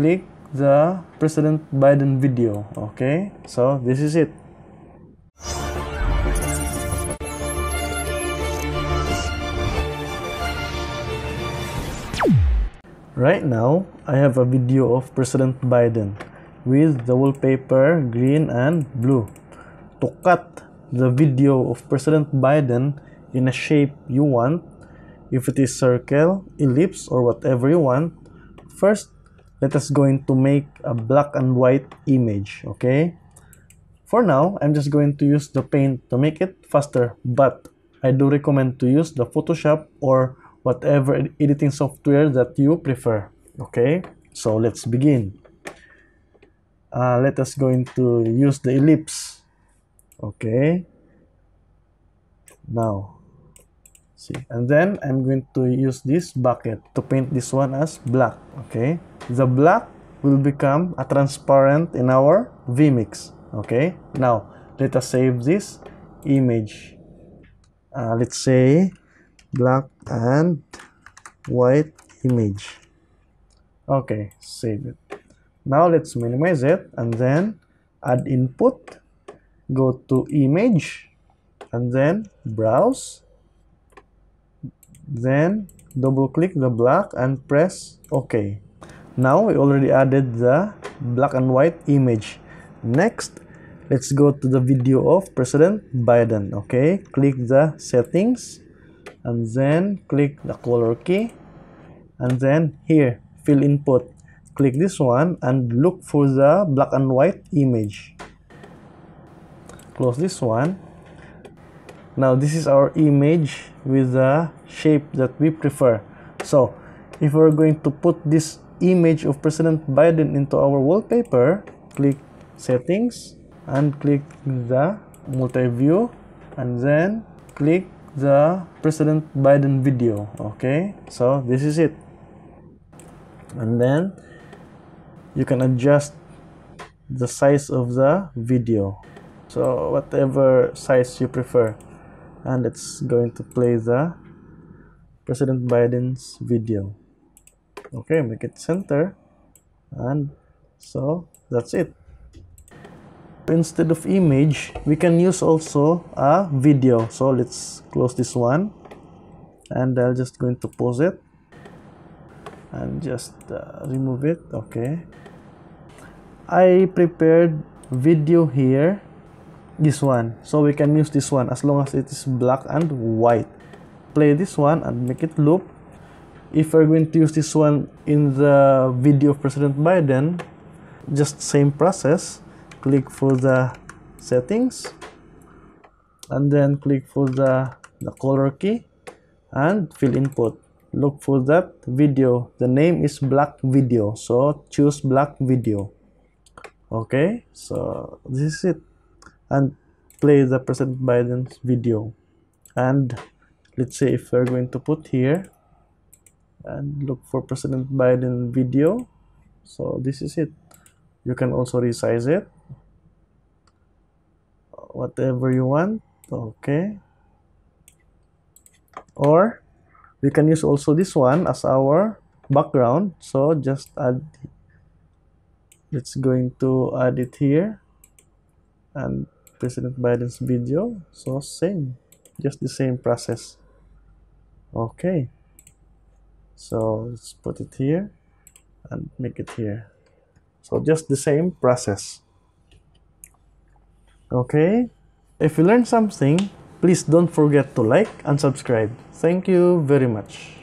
click the President Biden video. Okay, so this is it. Right now, I have a video of President Biden with the wallpaper green and blue. To cut the video of President Biden in a shape you want, if it is circle, ellipse, or whatever you want, first let us going to make a black and white image, okay? For now, I'm just going to use the paint to make it faster, but I do recommend to use the Photoshop or whatever editing software that you prefer, okay? So let's begin. Uh, let us going to use the ellipse, okay? Now, see, and then I'm going to use this bucket to paint this one as black, okay? the black will become a transparent in our vmix okay? Now let us save this image. Uh, let's say black and white image. Okay save it. Now let's minimize it and then add input go to image and then browse then double click the black and press ok. Now we already added the black and white image. Next let's go to the video of president biden okay click the settings and then click the color key and then here fill input. Click this one and look for the black and white image. Close this one now this is our image with the shape that we prefer so if we're going to put this image of President Biden into our wallpaper, click settings and click the multi-view and then click the President Biden video. Okay, so this is it. And then you can adjust the size of the video. So whatever size you prefer. And it's going to play the President Biden's video. Okay make it center. And so that's it. Instead of image we can use also a video. So let's close this one. And I'm just going to pause it. And just uh, remove it. Okay. I prepared video here this one so we can use this one as long as it is black and white play this one and make it loop if we're going to use this one in the video of President Biden, just same process, click for the settings, and then click for the, the color key, and fill input. Look for that video. The name is black video, so choose black video. Okay, so this is it. And play the President Biden's video. And let's say if we're going to put here and look for President Biden video. So this is it. You can also resize it. Whatever you want. Okay. Or we can use also this one as our background. So just add it's going to add it here. And President Biden's video so same just the same process. Okay. So let's put it here and make it here. So just the same process. Okay. If you learned something please don't forget to like and subscribe. Thank you very much